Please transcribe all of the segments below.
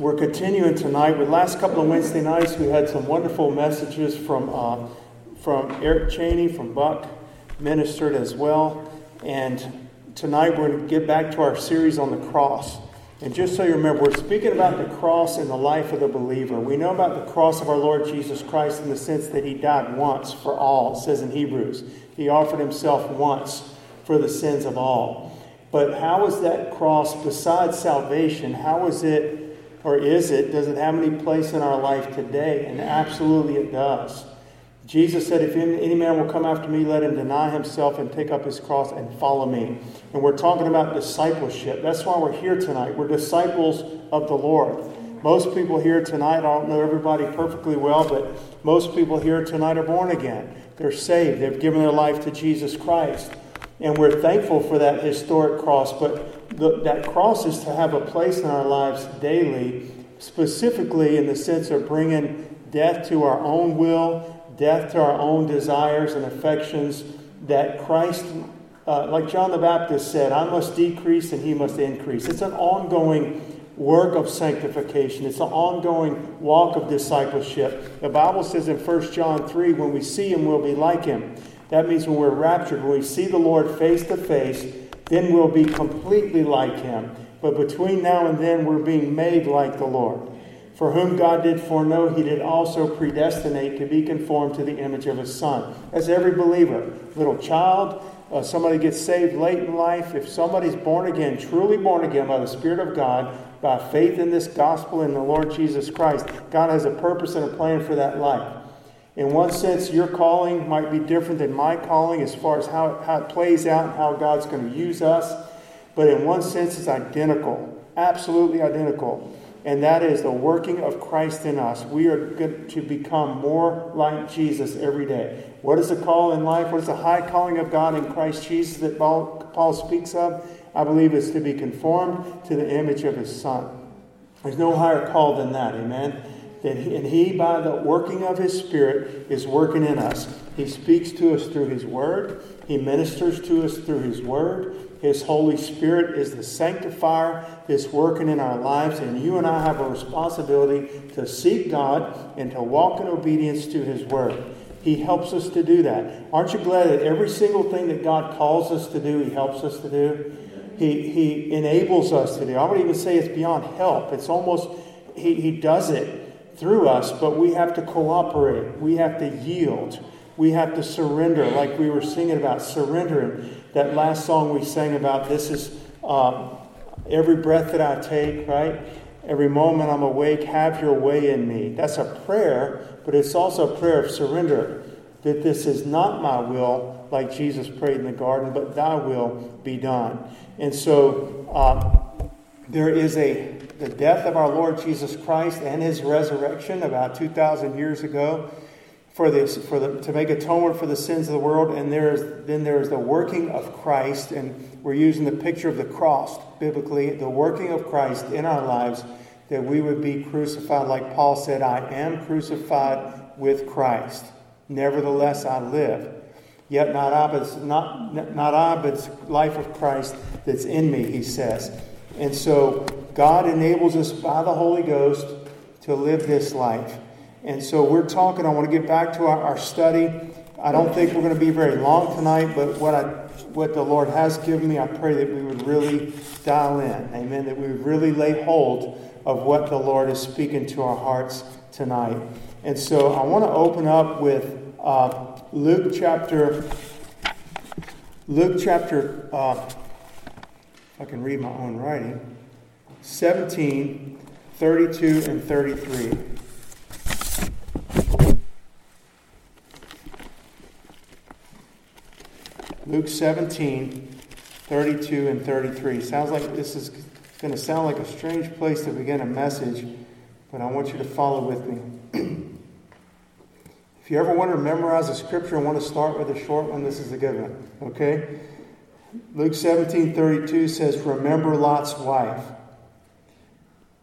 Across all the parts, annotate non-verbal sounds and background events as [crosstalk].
We're continuing tonight. With last couple of Wednesday nights, we had some wonderful messages from uh, from Eric Cheney, from Buck, ministered as well. And tonight we're going to get back to our series on the cross. And just so you remember, we're speaking about the cross in the life of the believer. We know about the cross of our Lord Jesus Christ in the sense that he died once for all, it says in Hebrews. He offered himself once for the sins of all. But how is that cross, besides salvation, how is it, or is it, does it have any place in our life today? And absolutely it does. Jesus said, If any man will come after me, let him deny himself and take up his cross and follow me. And we're talking about discipleship. That's why we're here tonight. We're disciples of the Lord. Most people here tonight, I don't know everybody perfectly well, but most people here tonight are born again. They're saved, they've given their life to Jesus Christ. And we're thankful for that historic cross, but the, that cross is to have a place in our lives daily, specifically in the sense of bringing death to our own will, death to our own desires and affections, that Christ, uh, like John the Baptist said, I must decrease and he must increase. It's an ongoing work of sanctification. It's an ongoing walk of discipleship. The Bible says in 1 John 3 when we see him, we'll be like him. That means when we're raptured, when we see the Lord face to face, then we'll be completely like him. But between now and then, we're being made like the Lord. For whom God did foreknow, he did also predestinate to be conformed to the image of his Son. As every believer, little child, uh, somebody gets saved late in life, if somebody's born again, truly born again by the Spirit of God, by faith in this gospel in the Lord Jesus Christ, God has a purpose and a plan for that life. In one sense, your calling might be different than my calling as far as how, how it plays out and how God's going to use us. But in one sense, it's identical, absolutely identical and that is the working of Christ in us. We are to become more like Jesus every day. What is the call in life? What is the high calling of God in Christ Jesus that Paul, Paul speaks of? I believe it's to be conformed to the image of his Son. There's no higher call than that, amen? And he, by the working of his Spirit, is working in us. He speaks to us through his word, he ministers to us through his word, his Holy Spirit is the sanctifier that's working in our lives, and you and I have a responsibility to seek God and to walk in obedience to His Word. He helps us to do that. Aren't you glad that every single thing that God calls us to do, He helps us to do? He, he enables us to do. I would even say it's beyond help. It's almost, He, he does it through us, but we have to cooperate. We have to yield. We have to surrender, like we were singing about surrendering that last song we sang about, this is um, every breath that I take, right? Every moment I'm awake, have your way in me. That's a prayer, but it's also a prayer of surrender. That this is not my will, like Jesus prayed in the garden, but thy will be done. And so uh, there is a the death of our Lord Jesus Christ and his resurrection about 2,000 years ago for this for the to make atonement for the sins of the world. And there's then there's the working of Christ. And we're using the picture of the cross biblically the working of Christ in our lives that we would be crucified. Like Paul said I am crucified with Christ. Nevertheless I live. Yet not I but not not I but life of Christ that's in me he says and so God enables us by the Holy Ghost to live this life and so we're talking, I want to get back to our, our study. I don't think we're going to be very long tonight, but what I what the Lord has given me, I pray that we would really dial in. Amen. That we would really lay hold of what the Lord is speaking to our hearts tonight. And so I want to open up with uh, Luke chapter Luke chapter uh, I can read my own writing 17 32 and 33 Luke 17, 32 and 33. Sounds like this is going to sound like a strange place to begin a message, but I want you to follow with me. [clears throat] if you ever want to memorize a scripture and want to start with a short one, this is a good one. Okay? Luke 17, 32 says, Remember Lot's wife.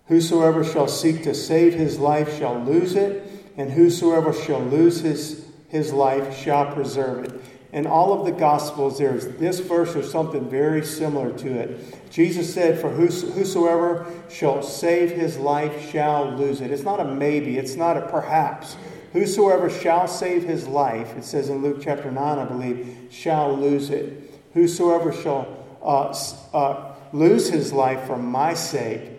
Whosoever shall seek to save his life shall lose it, and whosoever shall lose his, his life shall preserve it. In all of the Gospels, there's this verse or something very similar to it. Jesus said, For whosoever shall save his life shall lose it. It's not a maybe, it's not a perhaps. Whosoever shall save his life, it says in Luke chapter 9, I believe, shall lose it. Whosoever shall uh, uh, lose his life for my sake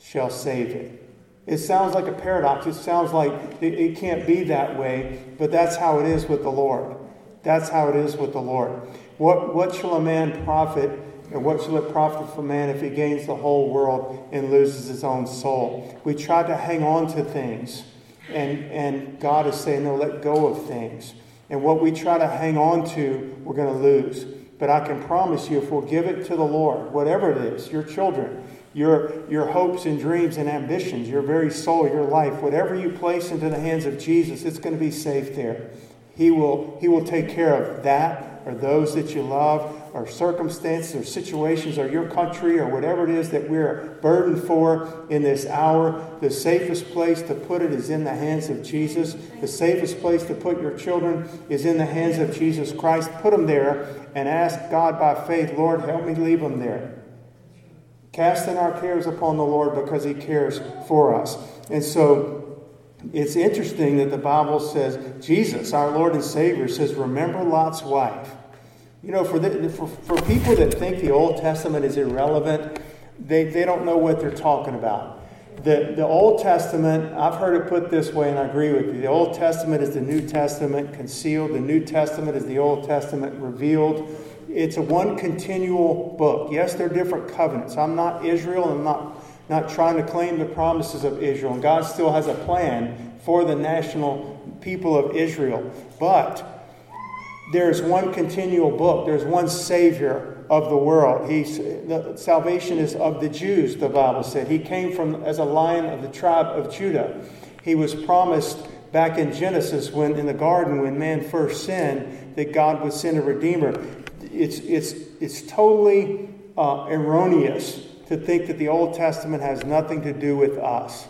shall save it. It sounds like a paradox. It sounds like it, it can't be that way, but that's how it is with the Lord. That's how it is with the Lord. What, what shall a man profit, and what shall it profit for man if he gains the whole world and loses his own soul? We try to hang on to things, and, and God is saying, no, let go of things. And what we try to hang on to, we're going to lose. But I can promise you, if we'll give it to the Lord, whatever it is, your children, your, your hopes and dreams and ambitions, your very soul, your life, whatever you place into the hands of Jesus, it's going to be safe there. He will, he will take care of that or those that you love or circumstances or situations or your country or whatever it is that we're burdened for in this hour. The safest place to put it is in the hands of Jesus. The safest place to put your children is in the hands of Jesus Christ. Put them there and ask God by faith, Lord, help me leave them there. Casting our cares upon the Lord because He cares for us. And so, it's interesting that the Bible says, Jesus, our Lord and Savior, says, Remember Lot's wife. You know, for, the, for, for people that think the Old Testament is irrelevant, they, they don't know what they're talking about. The, the Old Testament, I've heard it put this way, and I agree with you. The Old Testament is the New Testament concealed, the New Testament is the Old Testament revealed. It's a one continual book. Yes, there are different covenants. I'm not Israel, I'm not not trying to claim the promises of Israel. And God still has a plan for the national people of Israel. But there's one continual book, there's one Savior of the world. He's, the salvation is of the Jews, the Bible said. He came from as a lion of the tribe of Judah. He was promised back in Genesis when in the garden when man first sinned that God would send a redeemer. It's, it's, it's totally uh, erroneous to think that the Old Testament has nothing to do with us.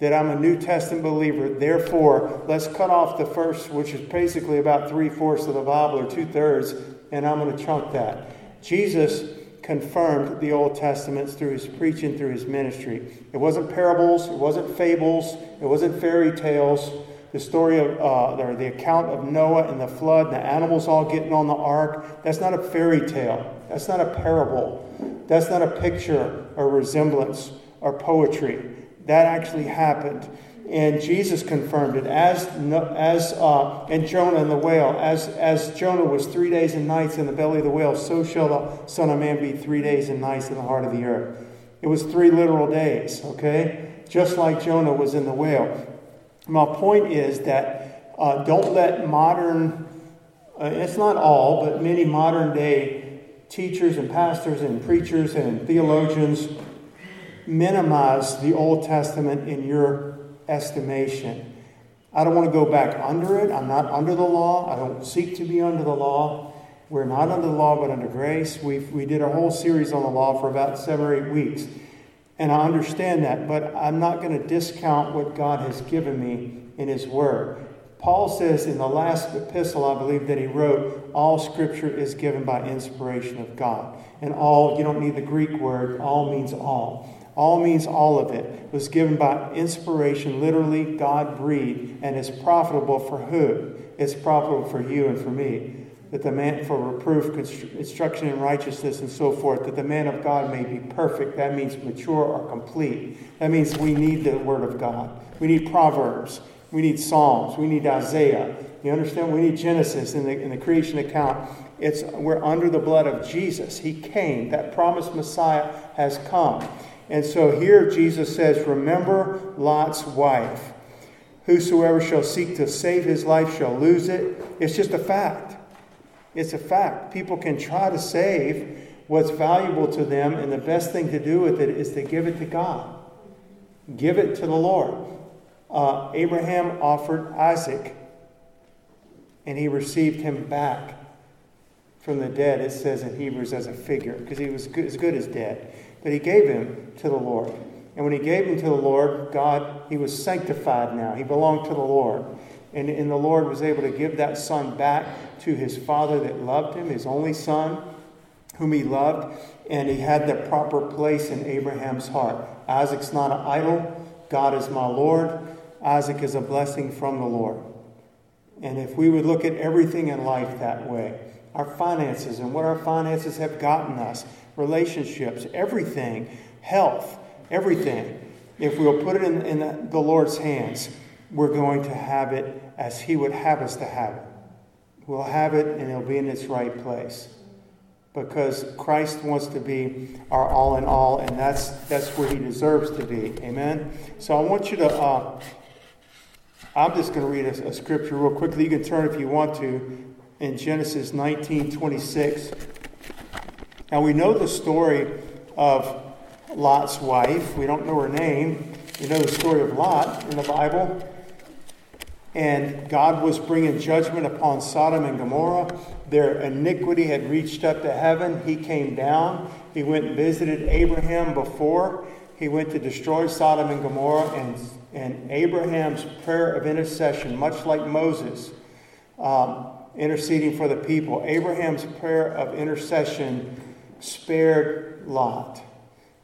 That I'm a New Testament believer. Therefore, let's cut off the first, which is basically about three fourths of the Bible or two thirds, and I'm going to chunk that. Jesus confirmed the Old Testament through his preaching, through his ministry. It wasn't parables, it wasn't fables, it wasn't fairy tales. The story of, uh, or the account of Noah and the flood, and the animals all getting on the ark, that's not a fairy tale. That's not a parable. That's not a picture or resemblance or poetry. That actually happened. And Jesus confirmed it as, as uh, and Jonah and the whale. As, as Jonah was three days and nights in the belly of the whale, so shall the Son of Man be three days and nights in the heart of the earth. It was three literal days, okay? Just like Jonah was in the whale. My point is that uh, don't let modern, uh, it's not all, but many modern day teachers and pastors and preachers and theologians minimize the Old Testament in your estimation. I don't want to go back under it. I'm not under the law. I don't seek to be under the law. We're not under the law, but under grace. we we did a whole series on the law for about seven or eight weeks. And I understand that, but I'm not going to discount what God has given me in His Word. Paul says in the last epistle, I believe, that he wrote, all scripture is given by inspiration of God. And all, you don't need the Greek word, all means all. All means all of it was given by inspiration, literally God breathed, and is profitable for who? It's profitable for you and for me. That the man for reproof, instruction in righteousness, and so forth, that the man of God may be perfect. That means mature or complete. That means we need the word of God. We need Proverbs. We need Psalms. We need Isaiah. You understand? We need Genesis in the, in the creation account. It's, we're under the blood of Jesus. He came. That promised Messiah has come. And so here Jesus says, Remember Lot's wife. Whosoever shall seek to save his life shall lose it. It's just a fact. It's a fact. People can try to save what's valuable to them, and the best thing to do with it is to give it to God. Give it to the Lord uh, Abraham offered Isaac, and he received him back from the dead, it says in Hebrews, as a figure, because he was good, as good as dead. But he gave him to the Lord. And when he gave him to the Lord, God, he was sanctified now. He belonged to the Lord. And, and the Lord was able to give that son back to his father that loved him, his only son, whom he loved, and he had the proper place in Abraham's heart. Isaac's not an idol, God is my Lord. Isaac is a blessing from the Lord. And if we would look at everything in life that way, our finances and what our finances have gotten us, relationships, everything, health, everything, if we'll put it in, in the Lord's hands, we're going to have it as He would have us to have it. We'll have it and it'll be in its right place. Because Christ wants to be our all in all, and that's, that's where He deserves to be. Amen? So I want you to, uh, I'm just going to read a, a scripture real quickly. You can turn if you want to in Genesis 19 26. Now we know the story of Lot's wife. We don't know her name. We know the story of Lot in the Bible. And God was bringing judgment upon Sodom and Gomorrah. Their iniquity had reached up to heaven. He came down. He went and visited Abraham before. He went to destroy Sodom and Gomorrah. And, and Abraham's prayer of intercession, much like Moses um, interceding for the people, Abraham's prayer of intercession spared Lot.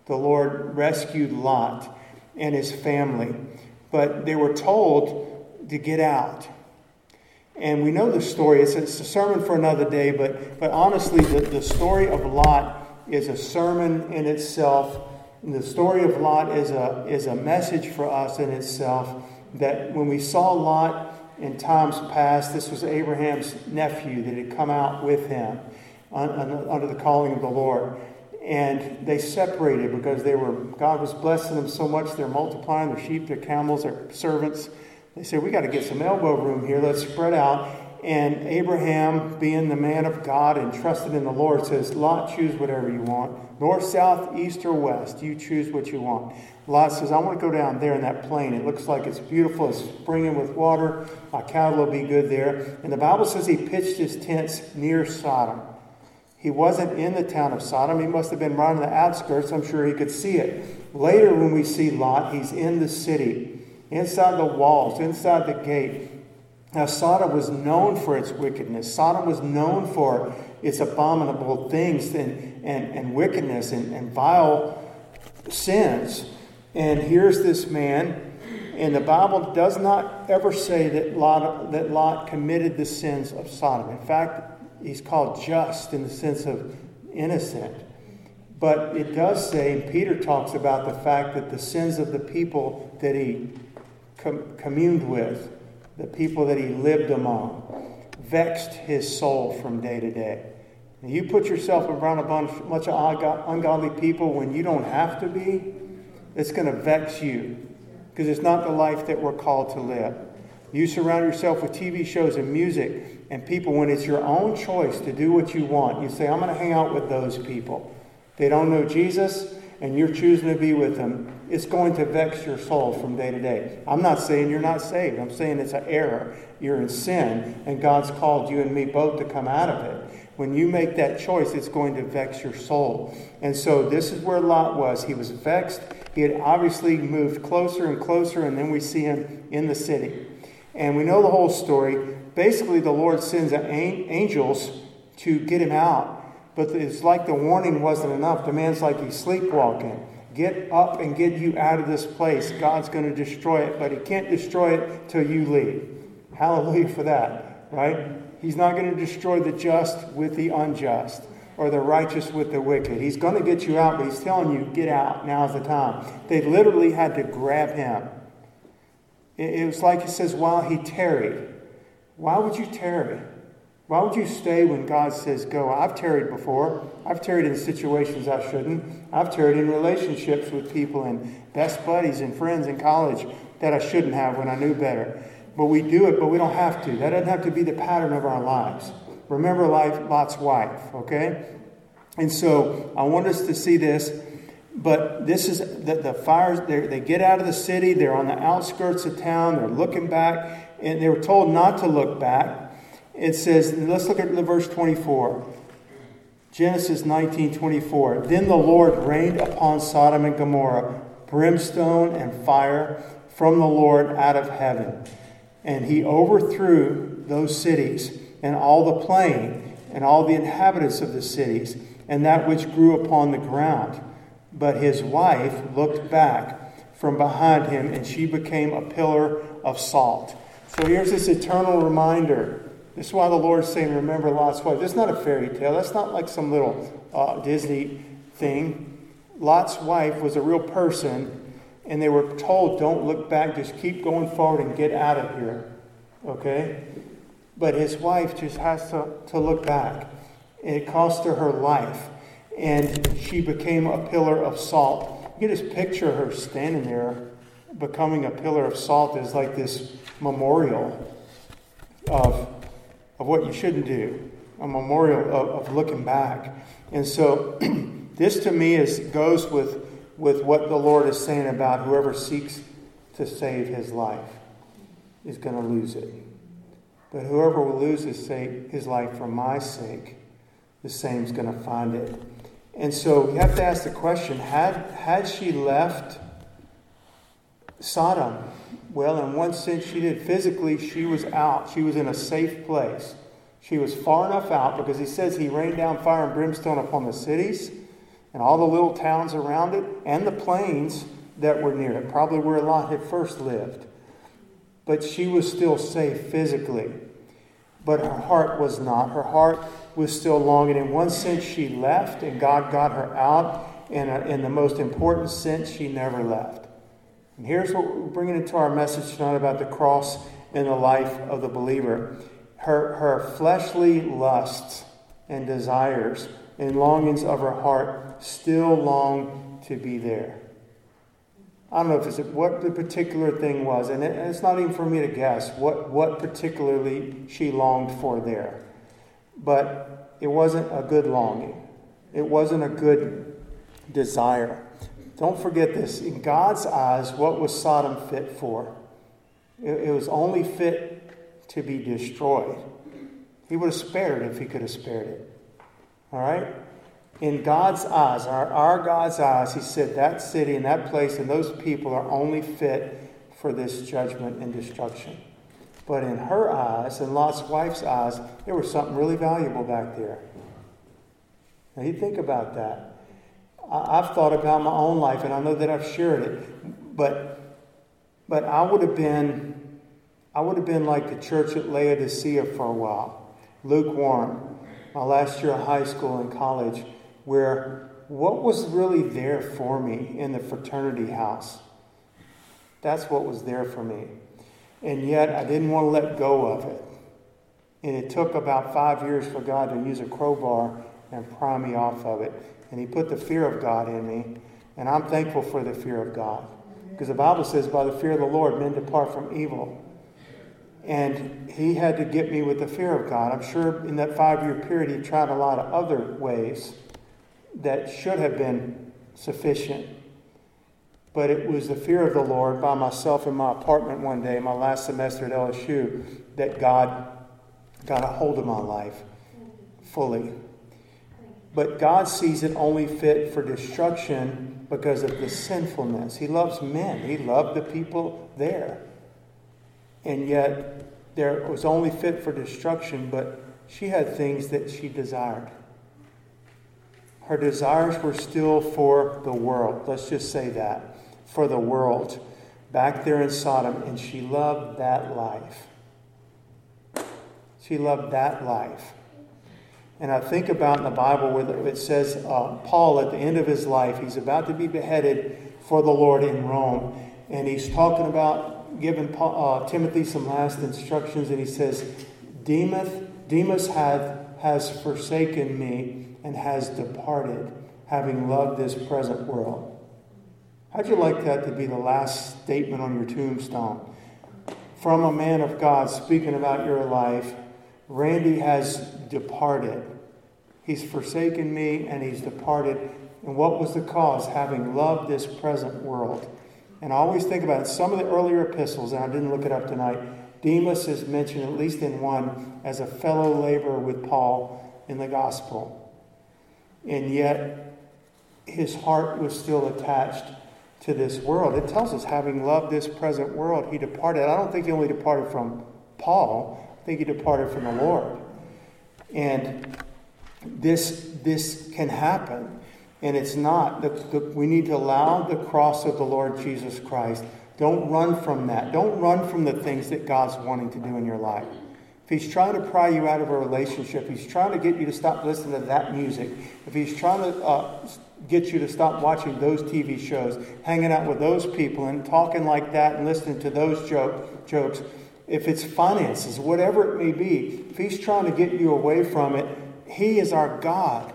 The Lord rescued Lot and his family. But they were told to get out. And we know the story. It's, it's a sermon for another day, but, but honestly, the, the story of Lot is a sermon in itself. And the story of Lot is a, is a message for us in itself that when we saw Lot in times past, this was Abraham's nephew that had come out with him under the calling of the Lord and they separated because they were God was blessing them so much. They're multiplying their sheep, their camels, their servants. They said, "We got to get some elbow room here. Let's spread out." And Abraham, being the man of God and trusted in the Lord, says, "Lot, choose whatever you want, north, south, east, or west. You choose what you want." Lot says, "I want to go down there in that plain. It looks like it's beautiful. It's springing with water. My cattle will be good there." And the Bible says he pitched his tents near Sodom. He wasn't in the town of Sodom. He must have been right on the outskirts. I'm sure he could see it. Later, when we see Lot, he's in the city, inside the walls, inside the gate. Now, Sodom was known for its wickedness. Sodom was known for its abominable things and, and, and wickedness and, and vile sins. And here's this man, and the Bible does not ever say that Lot, that Lot committed the sins of Sodom. In fact, he's called just in the sense of innocent. But it does say, Peter talks about the fact that the sins of the people that he com- communed with, the people that he lived among, vexed his soul from day to day. And you put yourself around a bunch, bunch of ungodly people when you don't have to be, it's going to vex you because it's not the life that we're called to live. You surround yourself with TV shows and music and people when it's your own choice to do what you want. You say, I'm going to hang out with those people. They don't know Jesus, and you're choosing to be with them. It's going to vex your soul from day to day. I'm not saying you're not saved. I'm saying it's an error. You're in sin, and God's called you and me both to come out of it. When you make that choice, it's going to vex your soul. And so this is where Lot was. He was vexed. He had obviously moved closer and closer, and then we see him in the city. And we know the whole story. Basically, the Lord sends angels to get him out. But it's like the warning wasn't enough. The man's like he's sleepwalking. Get up and get you out of this place. God's going to destroy it, but he can't destroy it till you leave. Hallelujah for that, right? He's not going to destroy the just with the unjust or the righteous with the wicked. He's going to get you out, but he's telling you, get out. Now's the time. They literally had to grab him. It was like it says, while he tarried. Why would you tarry? Why would you stay when God says go? I've tarried before. I've tarried in situations I shouldn't. I've tarried in relationships with people and best buddies and friends in college that I shouldn't have when I knew better. But we do it, but we don't have to. That doesn't have to be the pattern of our lives. Remember life, Lot's wife, okay? And so I want us to see this but this is the, the fires, they get out of the city, they're on the outskirts of town, they're looking back, and they were told not to look back. It says, let's look at the verse 24. Genesis 19 24. Then the Lord rained upon Sodom and Gomorrah brimstone and fire from the Lord out of heaven. and he overthrew those cities and all the plain and all the inhabitants of the cities and that which grew upon the ground. But his wife looked back from behind him, and she became a pillar of salt. So here's this eternal reminder. This is why the Lord's saying, Remember Lot's wife. This is not a fairy tale. That's not like some little uh, Disney thing. Lot's wife was a real person, and they were told, Don't look back, just keep going forward and get out of here. Okay? But his wife just has to, to look back. And it cost her her life. And she became a pillar of salt. You just picture her standing there, becoming a pillar of salt is like this memorial of, of what you shouldn't do, a memorial of, of looking back. And so [clears throat] this to me is goes with, with what the Lord is saying about whoever seeks to save his life is going to lose it. But whoever will lose his, sake, his life for my sake the same is going to find it. And so you have to ask the question had, had she left Sodom? Well, in one sense, she did. Physically, she was out. She was in a safe place. She was far enough out because he says he rained down fire and brimstone upon the cities and all the little towns around it and the plains that were near it, probably where Lot had first lived. But she was still safe physically. But her heart was not. Her heart was still longing. In one sense, she left, and God got her out. And in the most important sense, she never left. And here's what we're bringing into our message tonight about the cross in the life of the believer. Her, her fleshly lusts and desires and longings of her heart still long to be there. I don't know if it's what the particular thing was, and, it, and it's not even for me to guess what, what particularly she longed for there. But it wasn't a good longing, it wasn't a good desire. Don't forget this. In God's eyes, what was Sodom fit for? It, it was only fit to be destroyed. He would have spared it if he could have spared it. All right? In God's eyes, our, our God's eyes, He said that city and that place and those people are only fit for this judgment and destruction. But in her eyes and Lot's wife's eyes, there was something really valuable back there. Now you think about that. I've thought about my own life, and I know that I've shared it, but but I would have been I would have been like the church at Laodicea for a while, lukewarm. My last year of high school and college, where what was really there for me in the fraternity house? That's what was there for me. And yet I didn't want to let go of it. And it took about five years for God to use a crowbar and pry me off of it. And He put the fear of God in me. And I'm thankful for the fear of God. Because the Bible says, by the fear of the Lord, men depart from evil. And He had to get me with the fear of God. I'm sure in that five year period, He tried a lot of other ways that should have been sufficient. But it was the fear of the Lord by myself in my apartment one day, my last semester at LSU, that God got a hold of my life fully. But God sees it only fit for destruction because of the sinfulness. He loves men, He loved the people there. And yet, there was only fit for destruction, but she had things that she desired her desires were still for the world. Let's just say that. For the world. Back there in Sodom. And she loved that life. She loved that life. And I think about in the Bible where it says uh, Paul at the end of his life, he's about to be beheaded for the Lord in Rome. And he's talking about giving Paul, uh, Timothy some last instructions. And he says, Demas, Demas hath, has forsaken me and has departed, having loved this present world. How'd you like that to be the last statement on your tombstone? From a man of God speaking about your life, Randy has departed. He's forsaken me and he's departed. And what was the cause? Having loved this present world. And I always think about it. Some of the earlier epistles, and I didn't look it up tonight, Demas is mentioned, at least in one, as a fellow laborer with Paul in the gospel and yet his heart was still attached to this world. It tells us, having loved this present world, he departed. I don't think he only departed from Paul, Think he departed from the Lord. And this, this can happen. And it's not. The, the, we need to allow the cross of the Lord Jesus Christ. Don't run from that. Don't run from the things that God's wanting to do in your life. If he's trying to pry you out of a relationship, he's trying to get you to stop listening to that music, if he's trying to uh, get you to stop watching those TV shows, hanging out with those people, and talking like that and listening to those joke, jokes, if it's finances, whatever it may be, if he's trying to get you away from it, he is our God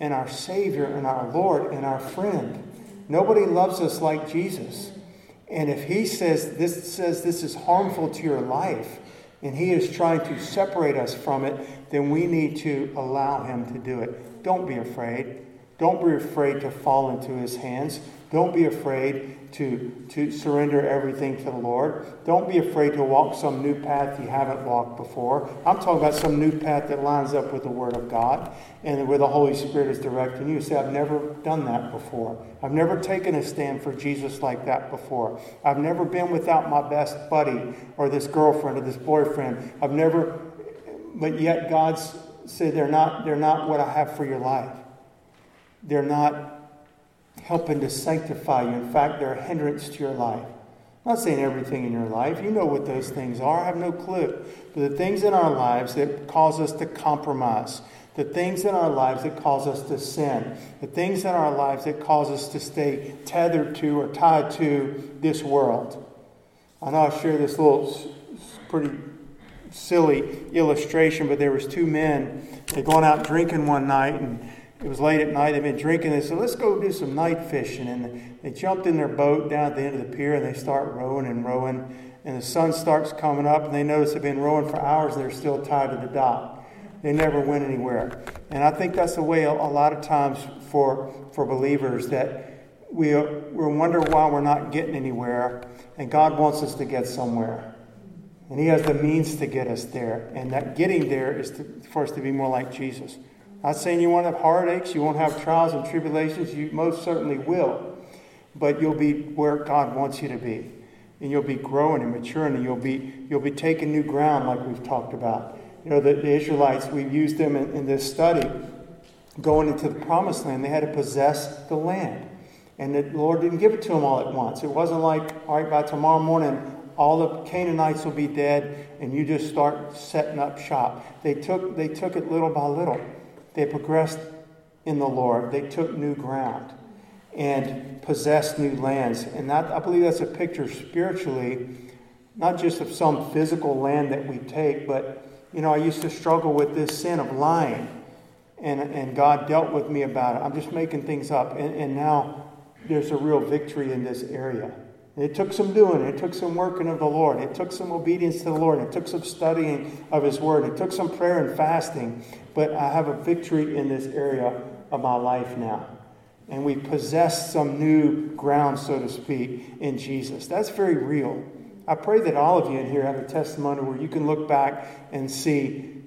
and our Savior and our Lord and our friend. Nobody loves us like Jesus. And if he says this says this is harmful to your life, and he is trying to separate us from it, then we need to allow him to do it. Don't be afraid. Don't be afraid to fall into his hands. Don't be afraid to, to surrender everything to the Lord. Don't be afraid to walk some new path you haven't walked before. I'm talking about some new path that lines up with the Word of God and where the Holy Spirit is directing you. Say, I've never done that before. I've never taken a stand for Jesus like that before. I've never been without my best buddy or this girlfriend or this boyfriend. I've never, but yet God's said they're not, they're not what I have for your life. They're not helping to sanctify you. In fact, they're a hindrance to your life. I'm not saying everything in your life. You know what those things are. I have no clue. But the things in our lives that cause us to compromise, the things in our lives that cause us to sin, the things in our lives that cause us to stay tethered to or tied to this world. I know I share this little pretty silly illustration, but there was two men. They'd gone out drinking one night and it was late at night. They'd been drinking. They said, let's go do some night fishing. And they jumped in their boat down at the end of the pier and they start rowing and rowing. And the sun starts coming up and they notice they've been rowing for hours and they're still tied to the dock. They never went anywhere. And I think that's the way a, a lot of times for, for believers that we, we wonder why we're not getting anywhere. And God wants us to get somewhere. And He has the means to get us there. And that getting there is to, for us to be more like Jesus. Not saying you won't have heartaches, you won't have trials and tribulations, you most certainly will. But you'll be where God wants you to be. And you'll be growing and maturing, and you'll be, you'll be taking new ground, like we've talked about. You know, the, the Israelites, we've used them in, in this study. Going into the promised land, they had to possess the land. And the Lord didn't give it to them all at once. It wasn't like, all right, by tomorrow morning, all the Canaanites will be dead, and you just start setting up shop. They took, they took it little by little. They progressed in the Lord. They took new ground and possessed new lands. And that, I believe that's a picture spiritually, not just of some physical land that we take, but, you know, I used to struggle with this sin of lying. And, and God dealt with me about it. I'm just making things up. And, and now there's a real victory in this area. It took some doing. It took some working of the Lord. It took some obedience to the Lord. It took some studying of His Word. It took some prayer and fasting. But I have a victory in this area of my life now. And we possess some new ground, so to speak, in Jesus. That's very real. I pray that all of you in here have a testimony where you can look back and see,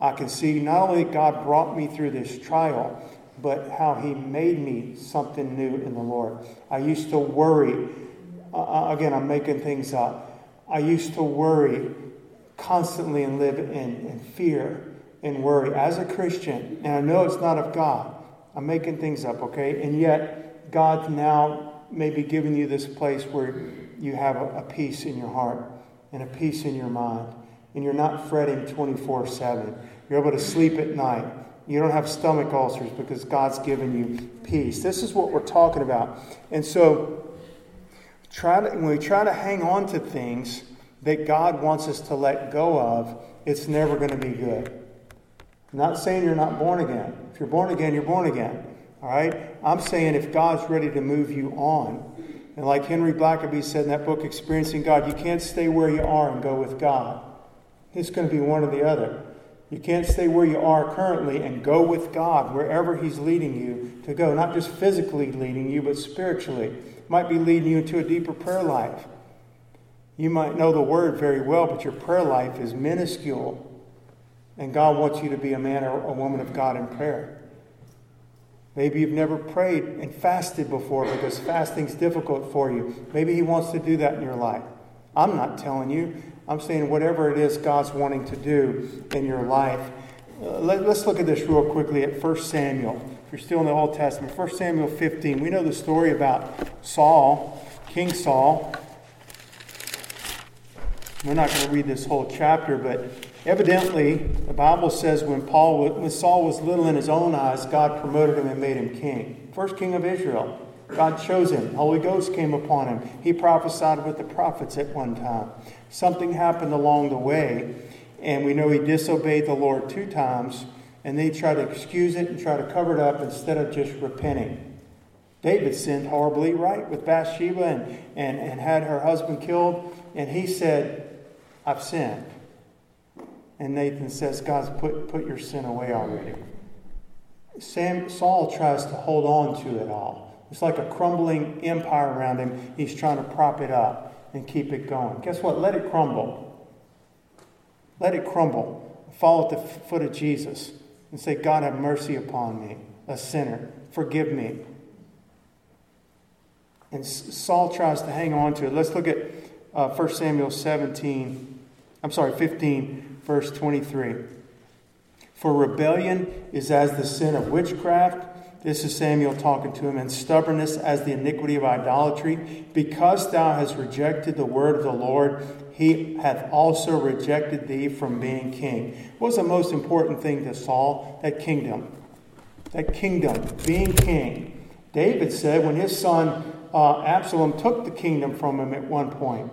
I can see not only God brought me through this trial, but how He made me something new in the Lord. I used to worry uh, uh, again, I'm making things up. I used to worry constantly and live in, in fear and worry as a Christian, and I know it's not of God. I'm making things up, okay? And yet, God now may be giving you this place where you have a, a peace in your heart and a peace in your mind, and you're not fretting 24 7. You're able to sleep at night. You don't have stomach ulcers because God's given you peace. This is what we're talking about. And so, try to, when we try to hang on to things that God wants us to let go of, it's never going to be good. I'm not saying you're not born again. If you're born again, you're born again. All right? I'm saying if God's ready to move you on, and like Henry Blackaby said in that book, Experiencing God, you can't stay where you are and go with God. It's going to be one or the other. You can't stay where you are currently and go with God wherever He's leading you to go. Not just physically leading you, but spiritually might be leading you into a deeper prayer life. You might know the word very well, but your prayer life is minuscule. And God wants you to be a man or a woman of God in prayer. Maybe you've never prayed and fasted before because fasting's difficult for you. Maybe He wants to do that in your life. I'm not telling you. I'm saying whatever it is God's wanting to do in your life. Uh, let, us look at this real quickly at 1 Samuel. If you're still in the Old Testament, 1 Samuel 15. We know the story about Saul, King Saul. We're not going to read this whole chapter, but evidently, the Bible says when Paul, when Saul was little in his own eyes, God promoted him and made him king, first king of Israel. God chose him. Holy Ghost came upon him. He prophesied with the prophets at one time. Something happened along the way, and we know he disobeyed the Lord two times, and they try to excuse it and try to cover it up instead of just repenting. David sinned horribly, right, with Bathsheba and, and, and had her husband killed, and he said, I've sinned. And Nathan says, God's put, put your sin away already. Sam, Saul tries to hold on to it all. It's like a crumbling empire around him. He's trying to prop it up and keep it going. Guess what? Let it crumble. Let it crumble. Fall at the foot of Jesus and say, God, have mercy upon me, a sinner. Forgive me. And Saul tries to hang on to it. Let's look at uh, 1 Samuel 17 I'm sorry, 15, verse 23. For rebellion is as the sin of witchcraft. This is Samuel talking to him, and stubbornness as the iniquity of idolatry. Because thou hast rejected the word of the Lord, he hath also rejected thee from being king. What was the most important thing to Saul? That kingdom. That kingdom, being king. David said when his son uh, Absalom took the kingdom from him at one point,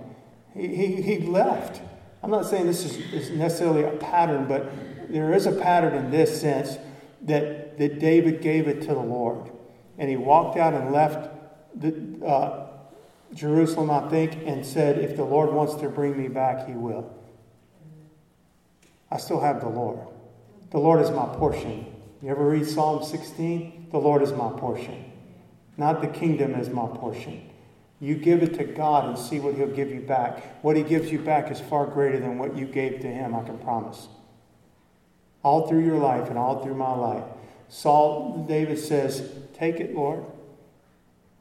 he, he, he left. I'm not saying this is, is necessarily a pattern, but there is a pattern in this sense that, that David gave it to the Lord. And he walked out and left the, uh, Jerusalem, I think, and said, If the Lord wants to bring me back, he will. I still have the Lord. The Lord is my portion. You ever read Psalm 16? The Lord is my portion. Not the kingdom is my portion. You give it to God and see what He'll give you back. What He gives you back is far greater than what you gave to Him, I can promise. All through your life and all through my life. Saul, David says, Take it, Lord.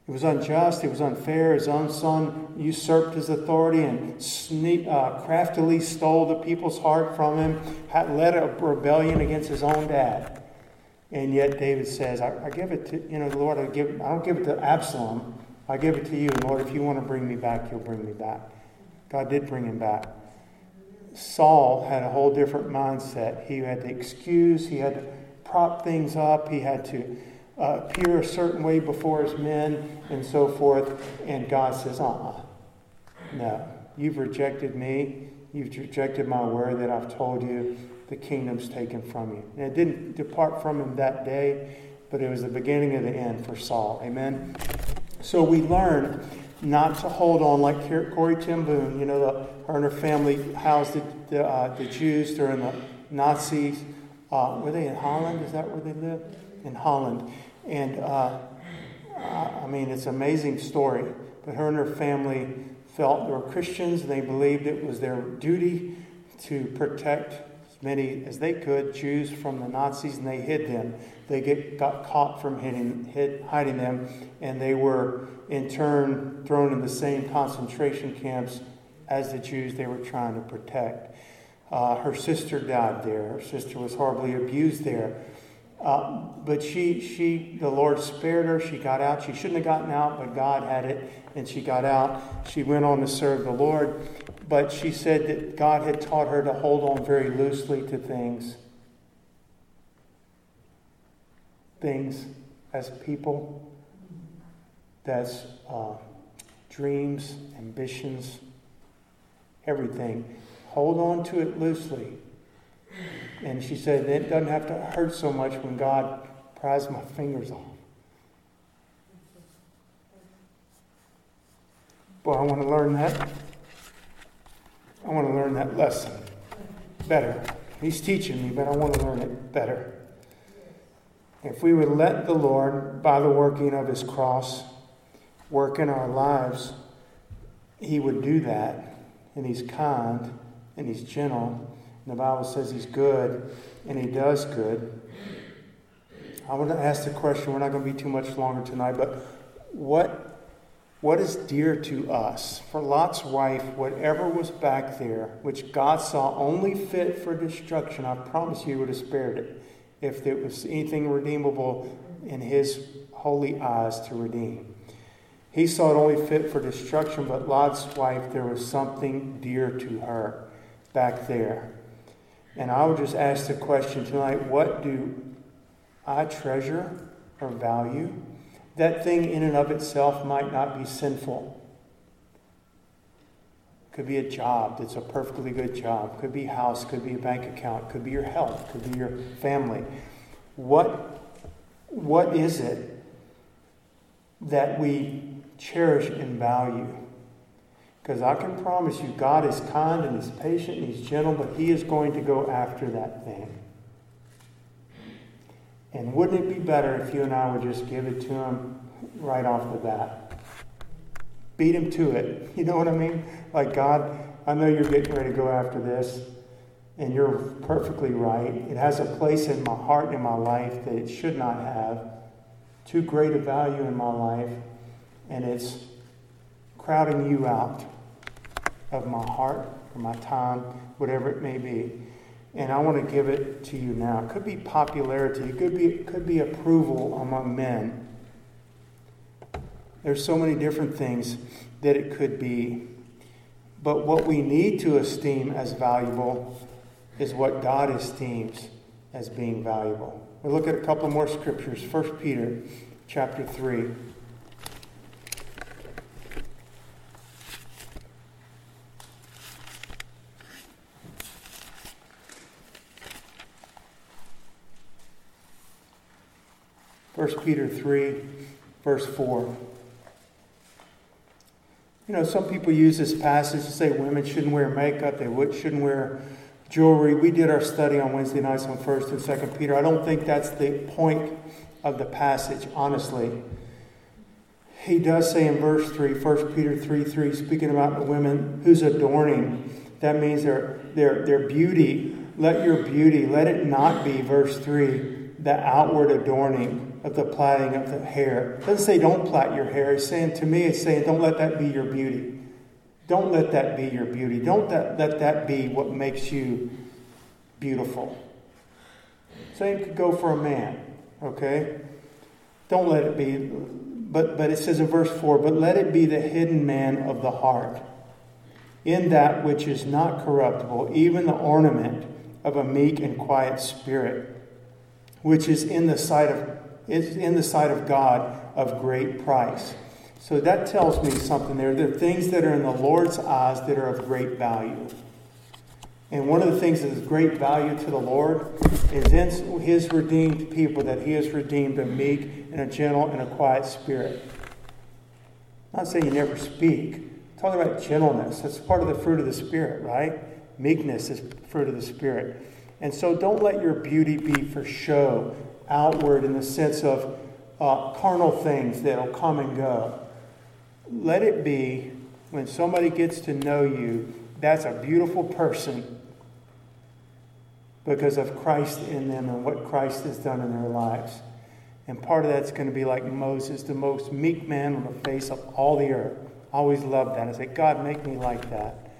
It was unjust. It was unfair. His own son usurped his authority and sneak, uh, craftily stole the people's heart from him, had led a rebellion against his own dad. And yet David says, I, I give it to, you know, Lord, I, give, I don't give it to Absalom. I give it to you, Lord. If you want to bring me back, you'll bring me back. God did bring him back. Saul had a whole different mindset. He had to excuse, he had to prop things up, he had to uh, appear a certain way before his men, and so forth. And God says, uh uh-uh. uh No, you've rejected me. You've rejected my word that I've told you. The kingdom's taken from you. And it didn't depart from him that day, but it was the beginning of the end for Saul. Amen. So we learn not to hold on like Corrie ten Boom. You know, the, her and her family housed the, the, uh, the Jews during the Nazis. Uh, were they in Holland? Is that where they lived? In Holland. And uh, I mean, it's an amazing story. But her and her family felt they were Christians and they believed it was their duty to protect many as they could Jews from the Nazis, and they hid them they get, got caught from hiding, hid, hiding them, and they were in turn thrown in the same concentration camps as the Jews they were trying to protect. Uh, her sister died there. Her sister was horribly abused there. Uh, but she, she, the Lord spared her. She got out. She shouldn't have gotten out, but God had it, and she got out. She went on to serve the Lord. But she said that God had taught her to hold on very loosely to things things as people. That's uh, dreams, ambitions, everything. Hold on to it loosely. And she said, it doesn't have to hurt so much when God pries my fingers off. Boy, I want to learn that. I want to learn that lesson better. He's teaching me, but I want to learn it better. If we would let the Lord, by the working of his cross, work in our lives, he would do that. And he's kind and he's gentle. And the Bible says he's good and he does good. I want to ask the question. We're not going to be too much longer tonight, but what what is dear to us? For Lot's wife, whatever was back there, which God saw only fit for destruction, I promise you would have spared it if there was anything redeemable in his holy eyes to redeem. He saw it only fit for destruction, but Lot's wife, there was something dear to her back there. And I would just ask the question tonight what do I treasure or value? That thing in and of itself might not be sinful. Could be a job that's a perfectly good job. Could be a house, could be a bank account, could be your health, could be your family. What, what is it that we cherish and value? Because I can promise you, God is kind and He's patient and He's gentle, but He is going to go after that thing. And wouldn't it be better if you and I would just give it to him right off the bat? Beat him to it. [laughs] You know what I mean? Like, God, I know you're getting ready to go after this, and you're perfectly right. It has a place in my heart and in my life that it should not have. Too great a value in my life, and it's crowding you out of my heart or my time, whatever it may be and I want to give it to you now. It could be popularity, it could be, it could be approval among men. There's so many different things that it could be. But what we need to esteem as valuable is what God esteems as being valuable. We look at a couple more scriptures. 1 Peter chapter 3. 1 Peter 3, verse 4. You know, some people use this passage to say women shouldn't wear makeup, they shouldn't wear jewelry. We did our study on Wednesday nights on 1st and 2nd Peter. I don't think that's the point of the passage, honestly. He does say in verse 3, 1 Peter 3 3, speaking about the women whose adorning, that means their, their, their beauty. Let your beauty, let it not be, verse 3, the outward adorning of the plaiting of the hair. It doesn't say don't plait your hair. It's saying to me, it's saying don't let that be your beauty. Don't let that be your beauty. Don't that, let that be what makes you beautiful. Same could go for a man, okay? Don't let it be, but, but it says in verse 4, but let it be the hidden man of the heart, in that which is not corruptible, even the ornament of a meek and quiet spirit, which is in the sight of is in the sight of God of great price. So that tells me something there. There are things that are in the Lord's eyes that are of great value. And one of the things that is great value to the Lord is in his redeemed people that he has redeemed a meek and a gentle and a quiet spirit. I'm not saying you never speak. I'm talking about gentleness. That's part of the fruit of the Spirit, right? Meekness is fruit of the Spirit. And so don't let your beauty be for show outward in the sense of uh, carnal things that'll come and go. Let it be when somebody gets to know you, that's a beautiful person because of Christ in them and what Christ has done in their lives. And part of that's going to be like Moses, the most meek man on the face of all the earth. I always loved that. I said, God, make me like that.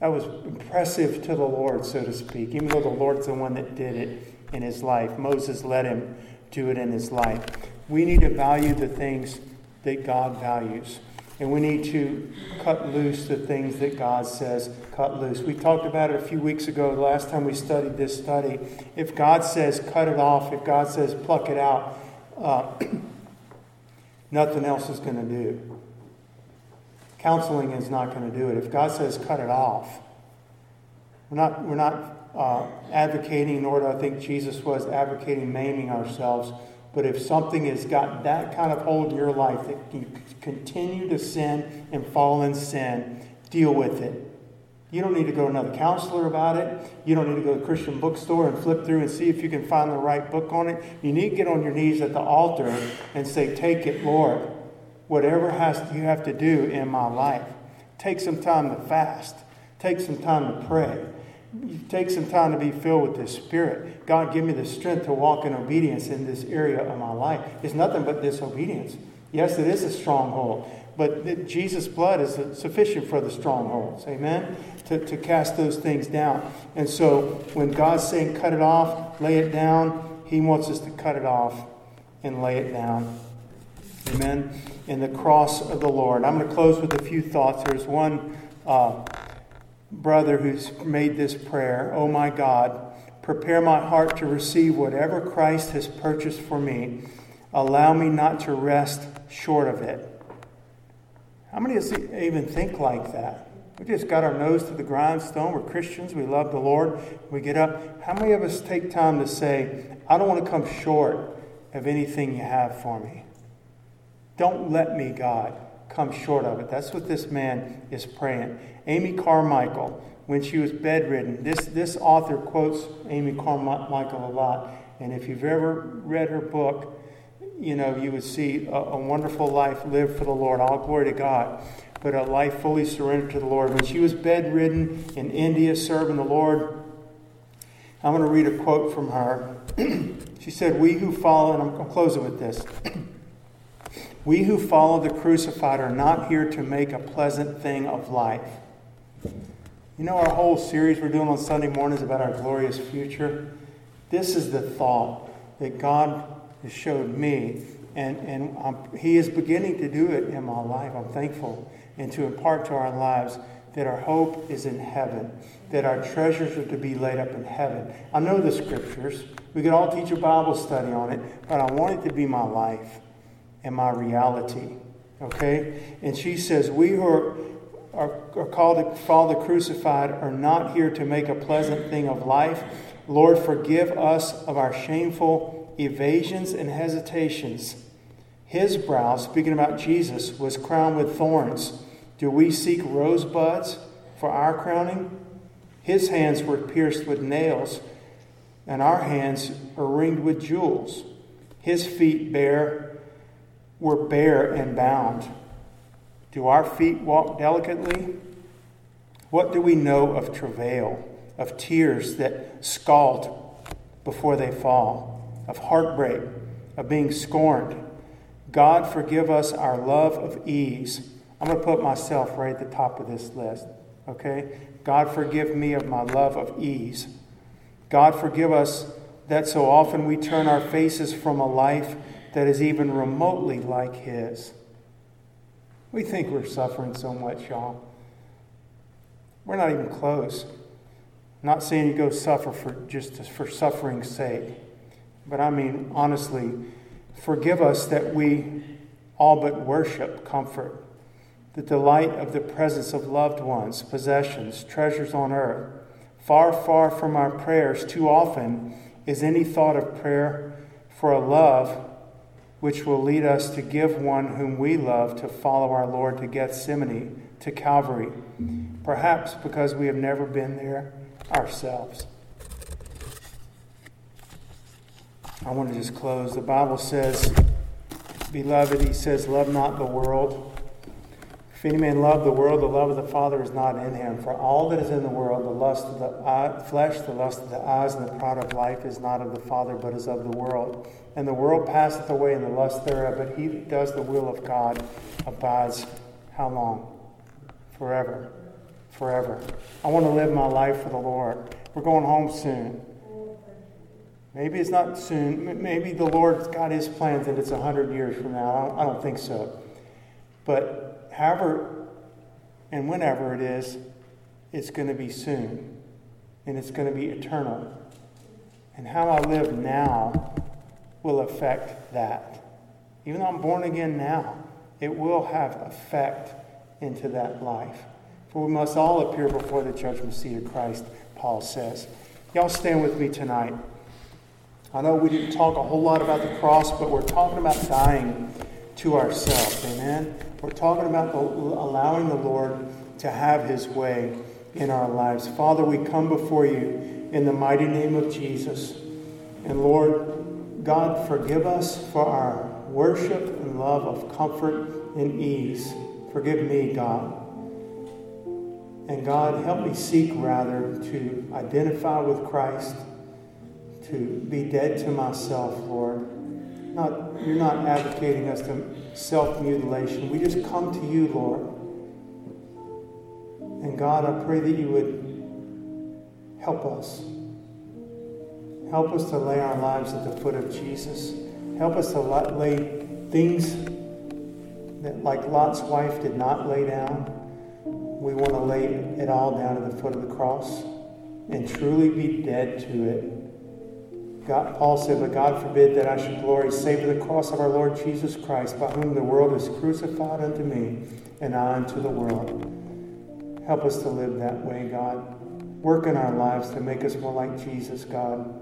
That was impressive to the Lord, so to speak, even though the Lord's the one that did it in his life. Moses let him do it in his life. We need to value the things that God values. And we need to cut loose the things that God says cut loose. We talked about it a few weeks ago, the last time we studied this study. If God says cut it off, if God says pluck it out, uh, [clears throat] nothing else is going to do. Counseling is not going to do it. If God says cut it off, we're not, we're not uh, advocating, nor do I think Jesus was advocating maiming ourselves. But if something has got that kind of hold in your life that you continue to sin and fall in sin, deal with it. You don't need to go to another counselor about it. You don't need to go to a Christian bookstore and flip through and see if you can find the right book on it. You need to get on your knees at the altar and say, Take it, Lord. Whatever has you have to do in my life. Take some time to fast. Take some time to pray take some time to be filled with this Spirit. God, give me the strength to walk in obedience in this area of my life. It's nothing but disobedience. Yes, it is a stronghold, but Jesus' blood is sufficient for the strongholds. Amen? To, to cast those things down. And so when God's saying cut it off, lay it down, He wants us to cut it off and lay it down. Amen? In the cross of the Lord. I'm going to close with a few thoughts. There's one. Uh, brother who's made this prayer Oh my God, prepare my heart to receive whatever Christ has purchased for me. Allow me not to rest short of it. How many of us even think like that? We just got our nose to the grindstone. We're Christians. We love the Lord. We get up. How many of us take time to say, I don't want to come short of anything you have for me? Don't let me, God, come short of it. That's what this man is praying. Amy Carmichael, when she was bedridden, this, this author quotes Amy Carmichael a lot. And if you've ever read her book, you know, you would see a, a wonderful life lived for the Lord. All glory to God. But a life fully surrendered to the Lord. When she was bedridden in India serving the Lord, I'm going to read a quote from her. [clears throat] she said, We who follow, and I'm, I'm closing with this. [clears throat] We who follow the crucified are not here to make a pleasant thing of life. You know, our whole series we're doing on Sunday mornings about our glorious future? This is the thought that God has showed me, and, and I'm, He is beginning to do it in my life. I'm thankful. And to impart to our lives that our hope is in heaven, that our treasures are to be laid up in heaven. I know the scriptures. We could all teach a Bible study on it, but I want it to be my life and my reality. Okay? And she says, We who are, are, are called to follow the crucified are not here to make a pleasant thing of life. Lord, forgive us of our shameful evasions and hesitations. His brow, speaking about Jesus, was crowned with thorns. Do we seek rosebuds for our crowning? His hands were pierced with nails, and our hands are ringed with jewels. His feet bear were bare and bound. Do our feet walk delicately? What do we know of travail, of tears that scald before they fall, of heartbreak, of being scorned? God, forgive us our love of ease. I'm going to put myself right at the top of this list, okay? God, forgive me of my love of ease. God, forgive us that so often we turn our faces from a life that is even remotely like His. We think we're suffering so much, y'all. We're not even close. I'm not saying you go suffer for just for suffering's sake, but I mean honestly, forgive us that we all but worship comfort, the delight of the presence of loved ones, possessions, treasures on earth. Far, far from our prayers, too often is any thought of prayer for a love which will lead us to give one whom we love to follow our Lord to Gethsemane, to Calvary, perhaps because we have never been there ourselves. I want to just close. The Bible says, Beloved, he says, love not the world if any man love the world, the love of the Father is not in him. For all that is in the world, the lust of the eye, flesh, the lust of the eyes, and the pride of life is not of the Father, but is of the world. And the world passeth away in the lust thereof, but he that does the will of God abides how long? Forever. Forever. I want to live my life for the Lord. We're going home soon. Maybe it's not soon. Maybe the Lord's got his plans and it's a hundred years from now. I don't think so. But however and whenever it is, it's going to be soon. And it's going to be eternal. And how I live now will affect that. Even though I'm born again now, it will have effect into that life. For we must all appear before the judgment seat of Christ, Paul says. Y'all stand with me tonight. I know we didn't talk a whole lot about the cross, but we're talking about dying to ourselves. Amen? We're talking about the, allowing the Lord to have his way in our lives. Father, we come before you in the mighty name of Jesus. And Lord, God, forgive us for our worship and love of comfort and ease. Forgive me, God. And God, help me seek rather to identify with Christ, to be dead to myself, Lord. Not, you're not advocating us to self mutilation. We just come to you, Lord. And God, I pray that you would help us. Help us to lay our lives at the foot of Jesus. Help us to lay things that, like Lot's wife, did not lay down. We want to lay it all down at the foot of the cross and truly be dead to it. God, Paul said, But God forbid that I should glory save the cross of our Lord Jesus Christ, by whom the world is crucified unto me, and I unto the world. Help us to live that way, God. Work in our lives to make us more like Jesus, God.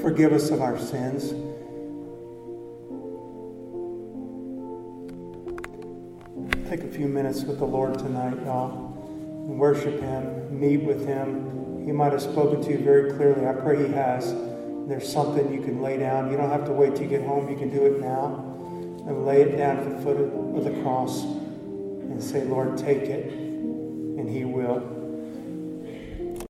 Forgive us of our sins. Take a few minutes with the Lord tonight, y'all. Worship Him, meet with Him. He might have spoken to you very clearly. I pray He has. There's something you can lay down. You don't have to wait till you get home. You can do it now. And lay it down at the foot of the cross and say, Lord, take it. And He will.